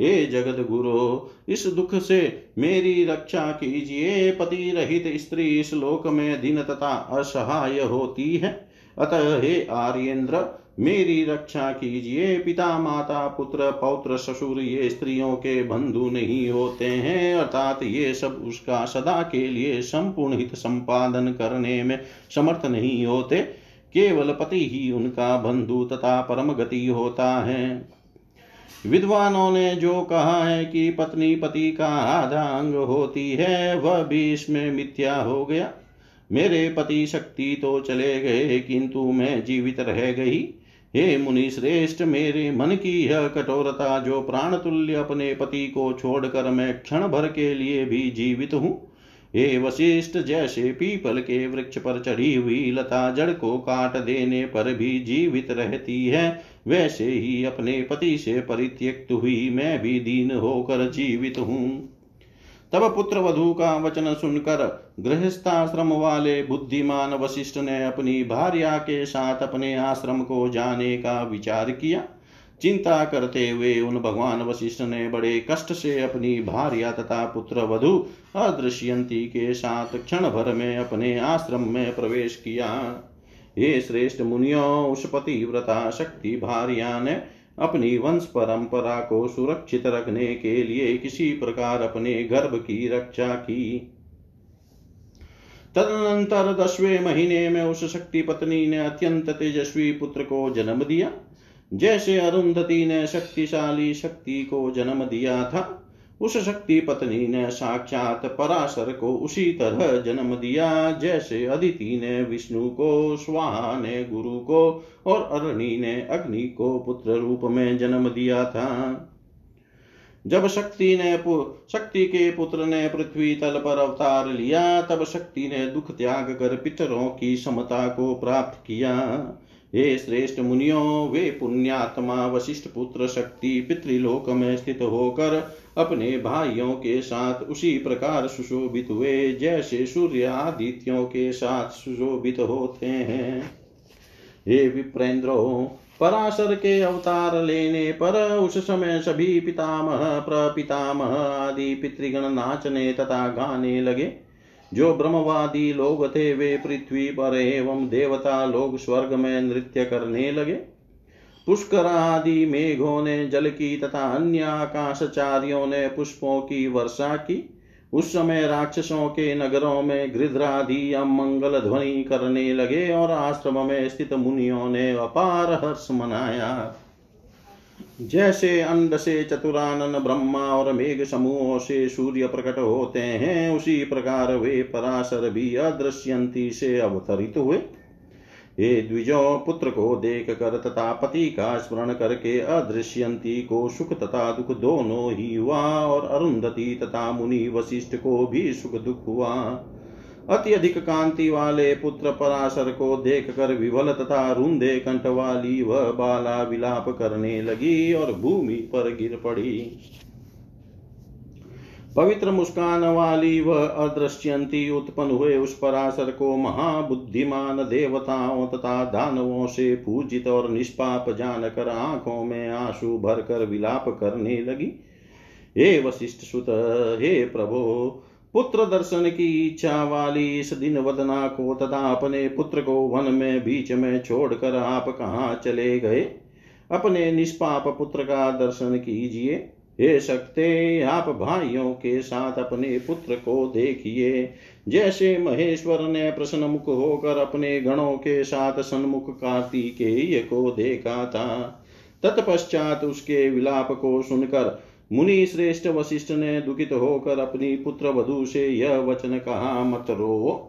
हे जगत गुरु इस दुख से मेरी रक्षा कीजिए। पति रहित स्त्री इस लोक में दिन तथा असहाय होती है। अतः हे आर्येन्द्र मेरी रक्षा कीजिए पिता माता पुत्र, पौत्र, ससुर, ये स्त्रियों के बंधु नहीं होते हैं। अर्थात ये सब उसका सदा के लिए संपूर्ण हित संपादन करने में समर्थ नहीं होते। केवल पति ही उनका बंधु तथा परम गति होता है। विद्वानों ने जो कहा है कि पत्नी पति का आधा अंग होती है, वह भी इसमें मिथ्या हो गया। मेरे पति शक्ति तो चले गए, किंतु मैं जीवित रह गई। हे मुनि श्रेष्ठ, मेरे मन की यह कठोरता जो प्राण तुल्य अपने पति को छोड़कर मैं क्षण भर के लिए भी जीवित हूँ, हे वशिष्ठ, जैसे पीपल के वृक्ष पर चढ़ी हुई लता जड़ को काट देने पर भी जीवित रहती है, वैसे ही अपने पति से परित्यक्त हुई मैं भी दीन होकर जीवित हूँ। तब पुत्र वधु का वचन सुनकर गृहस्थाश्रम वाले बुद्धिमान वशिष्ठ ने अपनी भार्या के साथ अपने आश्रम को जाने का विचार किया। चिंता करते हुए उन भगवान वशिष्ठ ने बड़े कष्ट से अपनी भार्या तथा पुत्र वधु अदृश्यंती के साथ क्षण भर में अपने आश्रम में प्रवेश किया। ये श्रेष्ठ मुनियों उस पतिव्रता शक्ति भार्या ने अपनी वंश परंपरा को सुरक्षित रखने के लिए किसी प्रकार अपने गर्भ की रक्षा की। तदनंतर दसवें महीने में उस शक्ति पत्नी ने अत्यंत तेजस्वी पुत्र को जन्म दिया। जैसे अरुंधति ने शक्तिशाली शक्ति को जन्म दिया था उस शक्ति पत्नी ने साक्षात पराशर को उसी तरह जन्म दिया, जैसे अदिति ने विष्णु को, स्वाहा ने गुरु को, और अरणि ने अग्नि को पुत्र रूप में जन्म दिया था। जब शक्ति ने शक्ति के पुत्र ने पृथ्वी तल पर अवतार लिया, तब शक्ति ने दुख त्याग कर पितरों की समता को प्राप्त किया। हे श्रेष्ठ मुनियों, वे पुण्यात्मा, वशिष्ठ पुत्र शक्ति पितृलोक में स्थित होकर अपने भाइयों के साथ उसी प्रकार सुशोभित हुए, जैसे सूर्य आदित्यों के साथ सुशोभित होते हैं। हे विप्रेंद्रो, पराशर के अवतार लेने पर उस समय सभी पितामह, प्रपितामह आदि पितृगण नाचने तथा गाने लगे। जो ब्रह्मवादी लोग थे, वे पृथ्वी पर एवं देवता लोग स्वर्ग में नृत्य करने लगे। पुष्कर आदि मेघों ने, जल की तथा अन्य आकाशचार्यों ने पुष्पों की वर्षा की। उस समय राक्षसों के नगरों में गृध्रादि अमंगल ध्वनि करने लगे और आश्रम में स्थित मुनियों ने अपार हर्ष मनाया। जैसे अंड से चतुरानन ब्रह्मा और मेघ समूहों से सूर्य प्रकट होते हैं, उसी प्रकार वे पराशर भी अदृश्यंती से अवतरित हुए। हे द्विजो, पुत्र को देख कर तथा पति का स्मरण करके अदृश्यंती को सुख तथा दुख दोनों ही हुआ और अरुंधति तथा मुनि वशिष्ठ को भी सुख दुख हुआ। अत्यधिक कांति वाले पुत्र पराशर को देख कर विवल तथा रुंदे कंठ वाली वह बाला विलाप करने लगी और भूमि पर गिर पड़ी। पवित्र मुस्कान वाली वह अदृश्यंती उत्पन्न हुए उस पराशर को महाबुद्धिमान देवताओं तथा दानवों से पूजित और निष्पाप जानकर आँखों में आँसू भरकर विलाप करने लगी। हे वशिष्ठ सुत, हे प्रभो पुत्र दर्शन की इच्छा वाली इस दिन वदना को तथा अपने पुत्र को वन में, बीच में छोड़कर आप कहाँ चले गए? अपने निष्पाप पुत्र का दर्शन कीजिए। हे सकते आप भाइयों के साथ अपने पुत्र को देखिए। जैसे महेश्वर ने प्रसन्न मुख होकर अपने गणों के साथ सन्मुख कार्तिकेय को देखा था, तत्पश्चात उसके विलाप को सुनकर मुनि श्रेष्ठ वशिष्ठ ने दुखित होकर अपनी पुत्र वधु से यह वचन कहा, मत रो।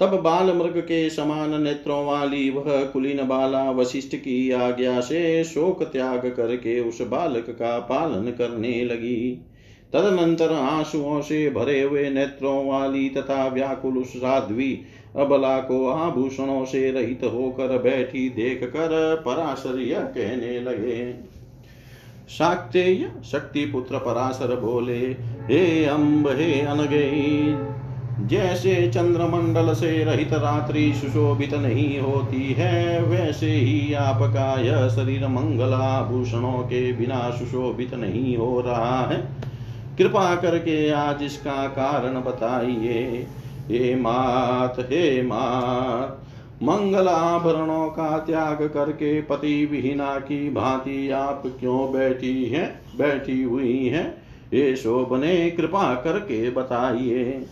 तब बाल मृग के समान नेत्रों वाली वह कुलीन बाला वशिष्ठ की आज्ञा से शोक त्याग करके उस बालक का पालन करने लगी। तदनंतर आंसुओं से भरे हुए नेत्रों वाली तथा व्याकुल उस साध्वी अबला को आभूषणों से रहित होकर बैठी देख कर पराशर्य कहने लगे शाक्तेय शक्ति पुत्र पराशर बोले, हे अम्ब हे अनगे, जैसे चंद्रमंडल से रहित रात्रि सुशोभित नहीं होती है, वैसे ही आपका यह शरीर मंगलाभूषणों के बिना सुशोभित नहीं हो रहा है। कृपा करके आज इसका कारण बताइए। हे मात हे मात मंगल आभरणों का त्याग करके पति विहीना की भांति आप क्यों बैठी हैं? बैठी हुई हैं? ये शोभने कृपा करके बताइए।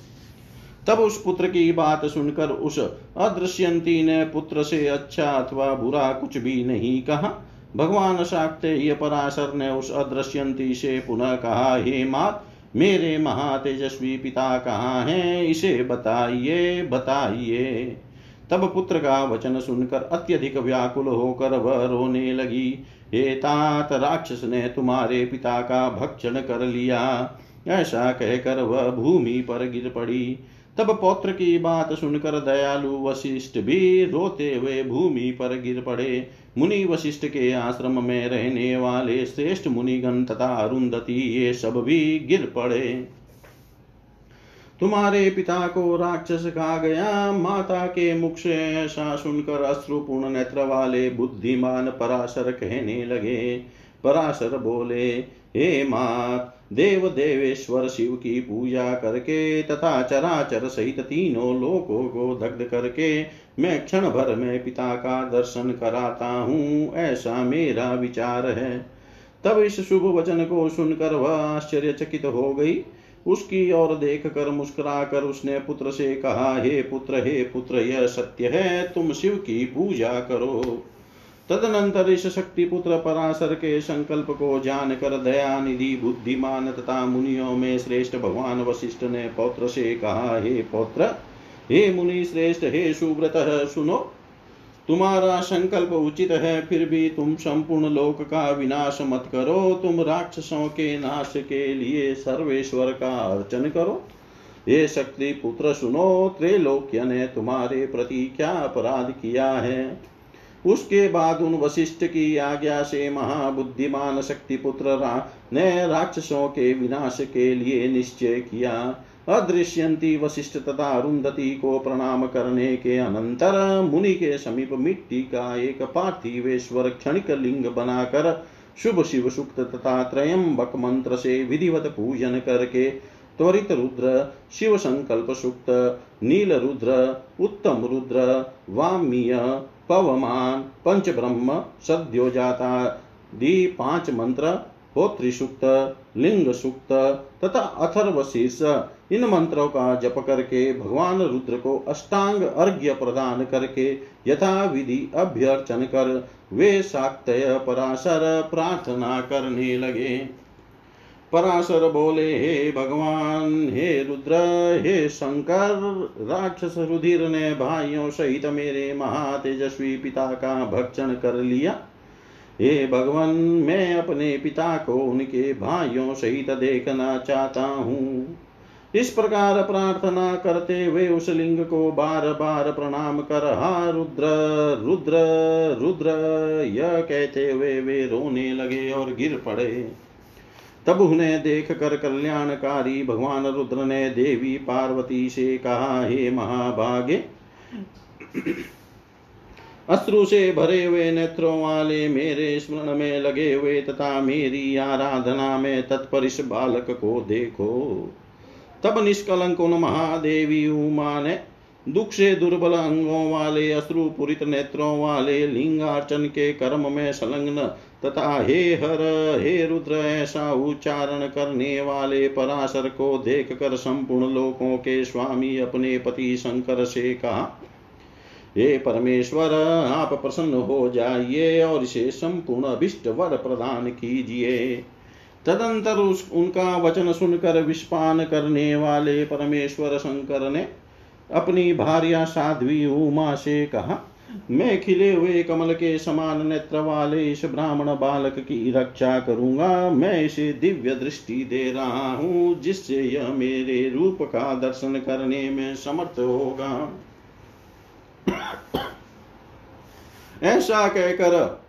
तब उस पुत्र की बात सुनकर उस अदृश्यंती ने पुत्र से अच्छा अथवा बुरा कुछ भी नहीं कहा। भगवान शाक्ते पराशर ने उस अदृश्यंती से पुनः कहा, हे मात मेरे महातेजस्वी पिता कहाँ हैं? इसे बताइए बताइए। तब पुत्र का वचन सुनकर अत्यधिक व्याकुल होकर वह रोने लगी। हे तात राक्षस ने तुम्हारे पिता का भक्षण कर लिया। ऐसा कहकर वह भूमि पर गिर पड़ी। तब पौत्र की बात सुनकर दयालु वशिष्ठ भी रोते हुए भूमि पर गिर पड़े। मुनि वशिष्ठ के आश्रम में रहने वाले श्रेष्ठ मुनिगण तथा अरुंधति ये सब भी गिर पड़े। तुम्हारे पिता को राक्षस कहा गया। माता के मुख से ऐसा सुनकर अश्रुपूर्ण नेत्र वाले बुद्धिमान पराशर कहने लगे। पराशर बोले, हे मात देव देवेश्वर शिव की पूजा करके तथा चराचर सहित तीनों लोकों को दग्ध करके मैं क्षण भर में पिता का दर्शन कराता हूँ, ऐसा मेरा विचार है। तब इस शुभ वचन को सुनकर वह आश्चर्यचकित हो गई। उसकी ओर देख कर मुस्कुरा कर उसने पुत्र से कहा, हे पुत्र हे पुत्र, यह सत्य है, तुम शिव की पूजा करो। तदनंतर इस शक्ति पुत्र पराशर के संकल्प को जान कर दया निधि बुद्धिमान तथा मुनियों में श्रेष्ठ भगवान वशिष्ठ ने पौत्र से कहा, हे पौत्र, हे मुनि श्रेष्ठ, हे सुव्रत, सुनो। तुम्हारा संकल्प उचित है फिर भी तुम संपूर्ण लोक का विनाश मत करो। तुम राक्षसों के नाश के लिए सर्वेश्वर का अर्चन करो। ये शक्ति पुत्र सुनो त्रिलोक्य ने तुम्हारे प्रति क्या अपराध किया है? उसके बाद उन वशिष्ठ की आज्ञा से महाबुद्धिमान शक्ति पुत्र रा, ने राक्षसों के विनाश के लिए निश्चय किया। अदृश्यंती वशिष्ठ तथा अरुंधति को प्रणाम करने के अनंतर मुनि के समीप मिट्टी का एक पार्थिवेश्वर क्षणिक लिंग बनाकर शुभ शिव सुक्त तथा त्रयंबक मंत्र से विधिवत पूजन करके त्वरित रुद्र, शिव संकल्प सुक्त, नील रुद्र, उत्तम रुद्र वाम्य पवमान पंच ब्रह्म सद्यो जाता दी पाँच मंत्र होत्रिसुक्त लिंग सुक्त तथा अथर्व शीर्ष इन मंत्रों का जप करके भगवान रुद्र को अष्टांग अर्घ्य प्रदान करके यथा विधि अभ्यर्चन कर वे साक्तय पराशर प्रार्थना करने लगे। पराशर बोले, हे भगवान, हे रुद्र, हे शंकर, राक्षस रुधिर ने भाइयों सहित मेरे महातेजस्वी पिता का भक्षण कर लिया। हे भगवान, मैं अपने पिता को उनके भाइयों सहित देखना चाहता हूँ। इस प्रकार प्रार्थना करते हुए उस लिंग को बार बार प्रणाम कर, हा रुद्र रुद्र रुद्र। यह कहते हुए वे रोने लगे और गिर पड़े। तब उन्हें देख कर कल्याणकारी भगवान रुद्र ने देवी पार्वती से कहा, हे महाभागे अश्रु से भरे हुए नेत्रों वाले मेरे स्मरण में लगे हुए तथा मेरी आराधना में तत्पर इस बालक को देखो। तब निष्कलंक उन महादेवी उमा ने दुख से दुर्बल अंगों वाले, अश्रुपूरित नेत्रों वाले, लिंगार्चन के कर्म में संलग्न तथा हे हर, हे रुद्र, ऐसा उच्चारण करने वाले पराशर को देख कर संपूर्ण लोकों के स्वामी अपने पति शंकर से कहा, हे परमेश्वर, आप प्रसन्न हो जाइए और इसे संपूर्ण अभिष्ट वर प्रदान कीजिए। तदंतर उस, उनका वचन सुनकर विस्पान करने वाले परमेश्वर शंकर ने अपनी भार्या साध्वी उमा से कहा, मैं खिले हुए कमल के समान नेत्र वाले इस ब्राह्मण बालक की रक्षा करूँगा। मैं इसे दिव्य दृष्टि दे रहा हूँ, जिससे यह मेरे रूप का दर्शन करने में समर्थ होगा। ऐसा कहकर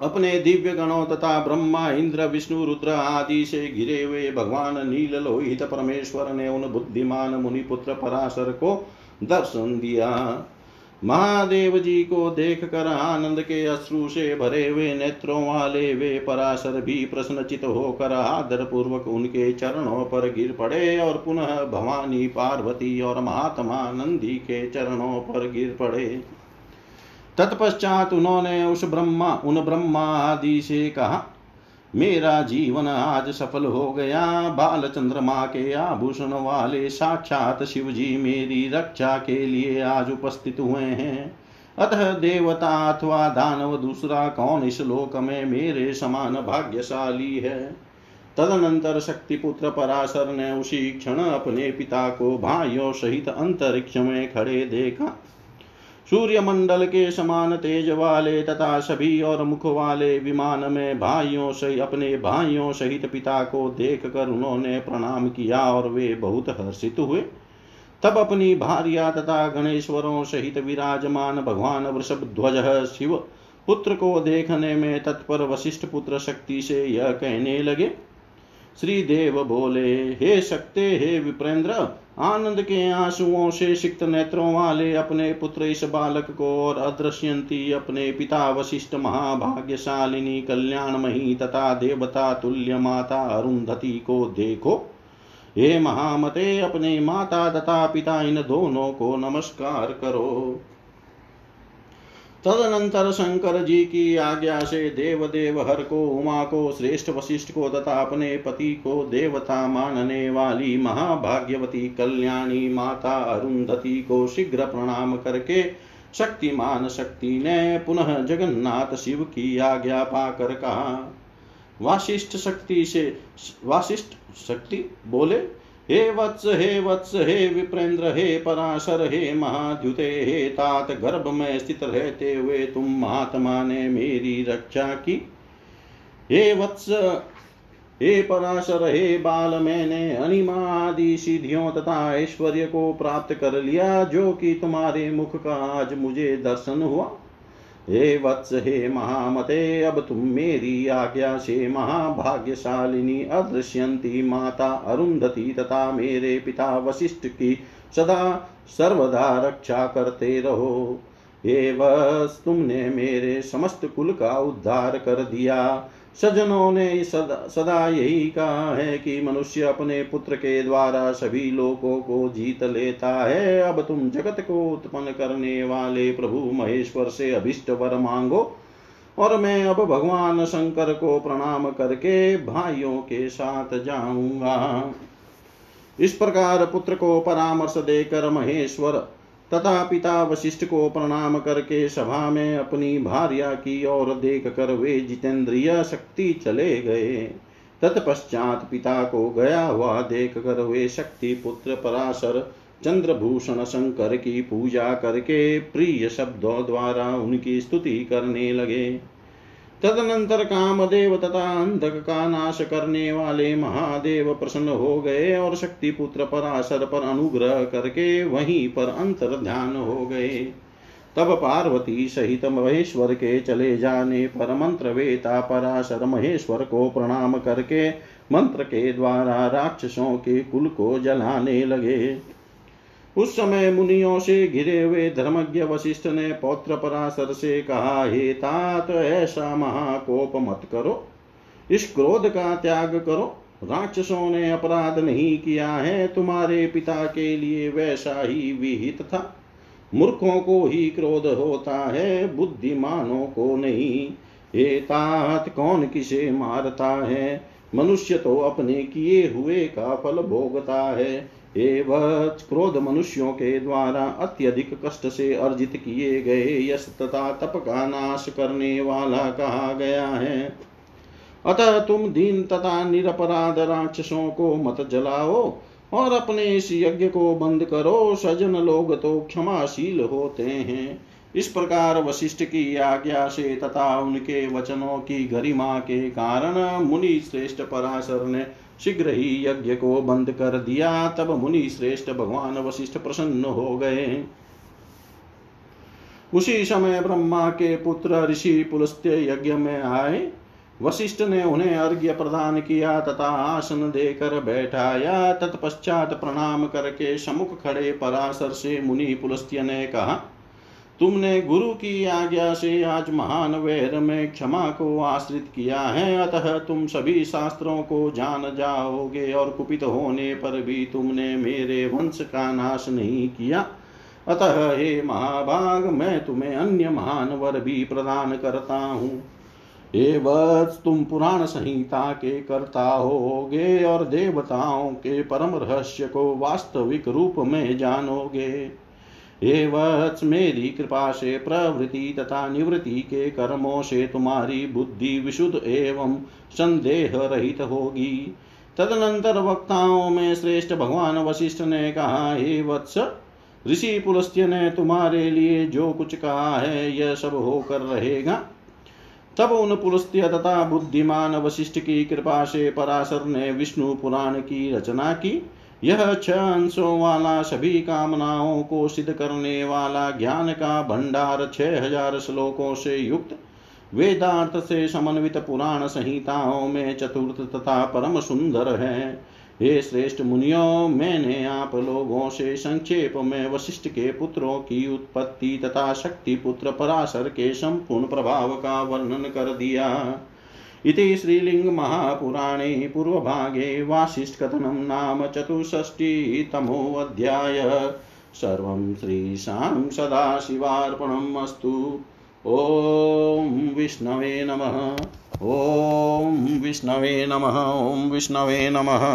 अपने दिव्य गणों तथा ब्रह्मा, इंद्र, विष्णु, रुद्र आदि से घिरे हुए भगवान नील लोहित परमेश्वर ने उन बुद्धिमान मुनिपुत्र पराशर को दर्शन दिया। महादेव जी को देख कर आनंद के अश्रु से भरे हुए नेत्रों वाले वे पराशर भी प्रश्नचित होकर आदर पूर्वक उनके चरणों पर गिर पड़े और पुनः भवानी पार्वती और महात्मा नंदी के चरणों पर गिर पड़े। तत्पश्चात उन्होंने उस ब्रह्मा, उन ब्रह्मा आदि से कहा, मेरा जीवन आज सफल हो गया। बाल चंद्रमा के आभूषण वाले साक्षात शिव जी मेरी रक्षा के लिए आज उपस्थित हुए हैं। अतः देवता अथवा दानव, दूसरा कौन इस लोक में मेरे समान भाग्यशाली है? तदनंतर शक्तिपुत्र पराशर ने उसी क्षण अपने पिता को भाइयों सहित अंतरिक्ष में खड़े देखा। सूर्य मंडल के समान तेज वाले तथा सभी और मुख वाले विमान में भाइयों से अपने भाइयों सहित पिता को देख कर उन्होंने प्रणाम किया और वे बहुत हर्षित हुए। तब अपनी भार्या तथा गणेश्वरों सहित विराजमान भगवान वृषभ ध्वज, शिव पुत्र को देखने में तत्पर वशिष्ठ पुत्र शक्ति से यह कहने लगे श्री देव बोले, हे शक्ते, हे विप्रेंद्र आनंद के आंसुओं से सिक्त नेत्रों वाले अपने पुत्र इस बालक को और अदृश्यंती अपने पिता वशिष्ठ महाभाग्यशालिनी कल्याणमयी तथा देवता तुल्य माता अरुंधति को देखो। हे महामते, अपने माता तथा पिता इन दोनों को नमस्कार करो। तदनंतर शंकर जी की आज्ञा से देव देव हर को, उमा को, श्रेष्ठ वशिष्ठ को तथा अपने पति को देवता मानने वाली महाभाग्यवती कल्याणी माता अरुंधति को शीघ्र प्रणाम करके शक्तिमान शक्ति ने पुनः जगन्नाथ शिव की आज्ञा पाकर कहा। वाशिष्ठ शक्ति से, वाशिष्ठ शक्ति बोले? हे वत्स हे वत्स, हे विप्रेंद्र, हे पराशर, हे महाद्युते, हे तात गर्भ में स्थित रहते हुए तुम महात्मा ने मेरी रक्षा की। हे वत्स, हे पराशर, हे बाल, मैंने अनिमा आदि सिद्धियों तथा ऐश्वर्य को प्राप्त कर लिया, जो कि तुम्हारे मुख का आज मुझे दर्शन हुआ। हे वत्स, हे महामते, अब तुम मेरी आज्ञा से महाभाग्यशालिनी अदृश्यंती माता अरुंधति तथा मेरे पिता वशिष्ठ की सदा सर्वदा रक्षा करते रहो। हे वत्स, तुमने मेरे समस्त कुल का उद्धार कर दिया। सज्जनों ने सदा सदा यही कहा है कि मनुष्य अपने पुत्र के द्वारा सभी लोगों को जीत लेता है। अब तुम जगत को उत्पन्न करने वाले प्रभु महेश्वर से अभिष्ट वर मांगो और मैं अब भगवान शंकर को प्रणाम करके भाइयों के साथ जाऊँगा। इस प्रकार पुत्र को परामर्श देकर महेश्वर तथा पिता वशिष्ठ को प्रणाम करके सभा में अपनी भार्या की ओर देख कर वे जितेंद्रिय शक्ति चले गए। तत्पश्चात पिता को गया हुआ देख कर वे शक्ति पुत्र पराशर चंद्रभूषण शंकर की पूजा करके प्रिय शब्दों द्वारा उनकी स्तुति करने लगे। तदनंतर कामदेव तथा अंधक का नाश करने वाले महादेव प्रसन्न हो गए और शक्ति पुत्र पराशर पर अनुग्रह करके वहीं पर अंतर ध्यान हो गए। तब पार्वती सहित महेश्वर के चले जाने पर मंत्र वेता पराशर महेश्वर को प्रणाम करके मंत्र के द्वारा राक्षसों के कुल को जलाने लगे। उस समय मुनियों से घिरे हुए धर्मज्ञ वशिष्ठ ने पौत्र पराशर से कहा, हे तात, ऐसा महाकोप मत करो। इस क्रोध का त्याग करो। राक्षसों ने अपराध नहीं किया है। तुम्हारे पिता के लिए वैसा ही विहित था। मूर्खों को ही क्रोध होता है, बुद्धिमानों को नहीं। हे तात, कौन किसे मारता है? मनुष्य तो अपने किए हुए का फल भोगता है। एवं क्रोध मनुष्यों के द्वारा अत्यधिक कष्ट से अर्जित किए गए यश तथा तप का नाश करने वाला कहा गया है। अतः तुम दीन तथा निरपराध राक्षसों को मत जलाओ और अपने इस यज्ञ को बंद करो। सजन लोग तो क्षमाशील होते हैं। इस प्रकार वशिष्ठ की आज्ञा से तथा उनके वचनों की गरिमा के कारण मुनि श्रेष्ठ पराशर ने शीघ्र ही यज्ञ को बंद कर दिया, तब मुनि श्रेष्ठ भगवान वशिष्ठ प्रसन्न हो गए। उसी समय ब्रह्मा के पुत्र ऋषि पुलस्त्य यज्ञ में आए। वशिष्ठ ने उन्हें अर्घ्य प्रदान किया, तथा आसन देकर बैठाया। तत्पश्चात प्रणाम करके समुख खड़े पराशर से मुनि पुलस्त्य ने कहा तुमने गुरु की आज्ञा से आज महान वैर में क्षमा को आश्रित किया है, अतः तुम सभी शास्त्रों को जान जाओगे और कुपित होने पर भी तुमने मेरे वंश का नाश नहीं किया। अतः हे महाभाग, मैं तुम्हें अन्य महान वर भी प्रदान करता हूँ। एवं तुम पुराण संहिता के कर्ता होगे और देवताओं के परम रहस्य को वास्तविक रूप में जानोगे। एवं मेरी कृपा से प्रवृत्ति तथा निवृत्ति के कर्मों से तुम्हारी बुद्धि विशुद्ध एवं संदेह रहित होगी। तदनंतर वक्ताओं में श्रेष्ठ भगवान वशिष्ठ ने कहा हे वत्स ऋषि पुलस्त्य ने तुम्हारे लिए जो कुछ कहा है, यह सब होकर रहेगा। तब उन पुलस्त्य तथा बुद्धिमान वशिष्ठ की कृपा से पराशर ने विष्णु पुराण की रचना की। यह छह अंशों वाला सभी कामनाओं को सिद्ध करने वाला ज्ञान का भंडार छह हज़ार श्लोकों से युक्त वेदार्थ से समन्वित पुराण संहिताओं में चतुर्थ तथा परम सुंदर है। हे श्रेष्ठ मुनियों, मैंने आप लोगों से संक्षेप में वशिष्ठ के पुत्रों की उत्पत्ति तथा शक्ति पुत्र पराशर के संपूर्ण प्रभाव का वर्णन कर दिया। इति श्रीलिङ्गमहापुराणे पूर्वभागे वासिष्ठकथनं नाम चतुष्षष्टितमोऽध्याय सर्वं श्रीशां सदाशिवार्पणम् अस्तु। ॐ विष्णवे नमः। ॐ विष्णवे नमः। ॐ विष्णवे नमः।